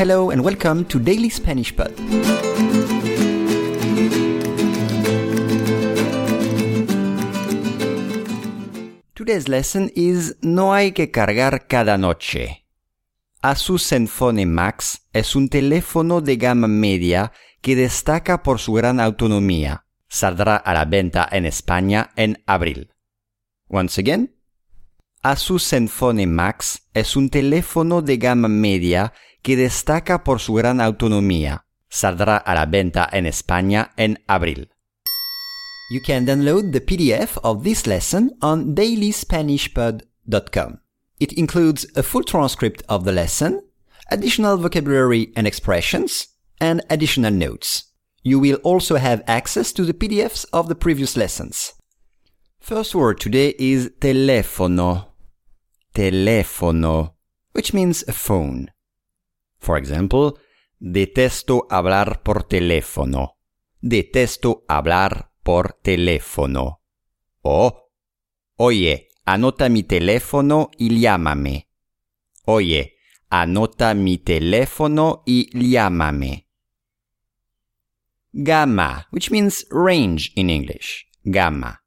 Hello and welcome to Daily Spanish Pod. Today's lesson is No hay que cargar cada noche. Asus Zenfone Max es un teléfono de gama media que destaca por su gran autonomía. Saldrá a la venta en España en abril. Once again. Asus Zenfone Max es un teléfono de gama media que destaca por su gran autonomía. Saldrá a la venta en España en abril. You can download the PDF of this lesson on dailyspanishpod.com. It includes a full transcript of the lesson, additional vocabulary and expressions, and additional notes. You will also have access to the PDFs of the previous lessons. First word today is teléfono. Teléfono, which means a phone. For example, detesto hablar por teléfono. Detesto hablar por teléfono. O, oye, anota mi teléfono y llámame. Oye, anota mi teléfono y llámame. Gamma, which means range in English. Gamma.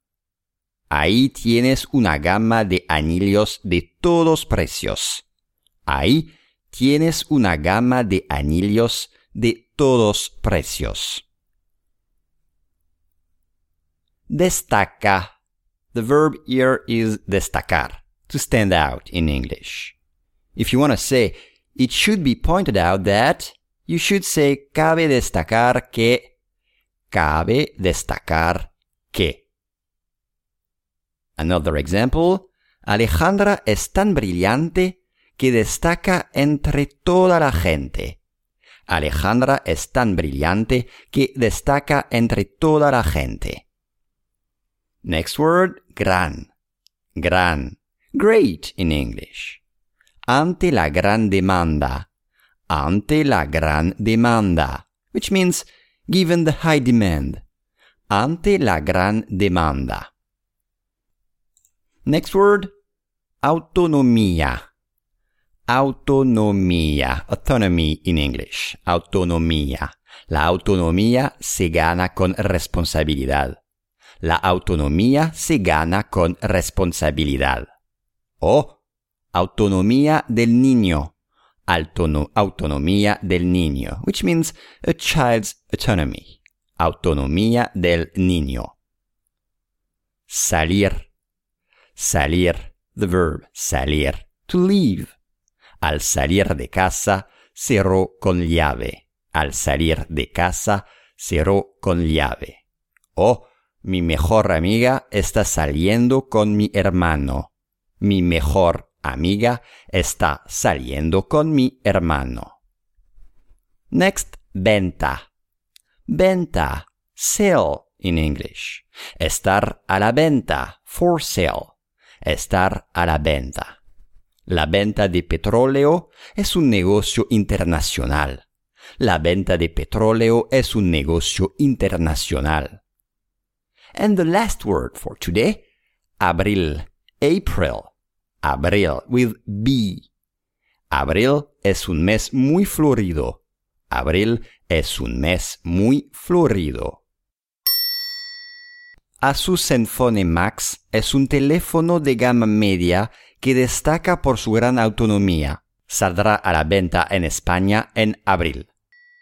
Ahí tienes una gama de anillos de todos precios. Ahí tienes una gama de anillos de todos precios. Destaca. The verb here is destacar, to stand out in English. If you want to say, it should be pointed out that, you should say, cabe destacar que, cabe destacar que. Another example, Alejandra es tan brillante que destaca entre toda la gente. Alejandra es tan brillante que destaca entre toda la gente. Next word, gran. Gran. Great in English. Ante la gran demanda. Ante la gran demanda. Which means given the high demand. Ante la gran demanda. Next word, autonomía. Autonomía. Autonomy in English. Autonomía. La autonomía se gana con responsabilidad. La autonomía se gana con responsabilidad. O autonomía del niño. Autono autonomía del niño, which means a child's autonomy. Autonomía del niño. Salir. Salir. The verb salir. To leave. Al salir de casa, cerró con llave. Al salir de casa, cerró con llave. O mi mejor amiga está saliendo con mi hermano. Mi mejor amiga está saliendo con mi hermano. Next, venta. Venta. Sell in English. Estar a la venta. For sale. Estar a la venta. La venta de petróleo es un negocio internacional. La venta de petróleo es un negocio internacional. And the last word for today, abril, April, abril with B. Abril es un mes muy florido. Abril es un mes muy florido. Asus Zenfone Max es un teléfono de gama media que destaca por su gran autonomía. Saldrá a la venta en España en abril.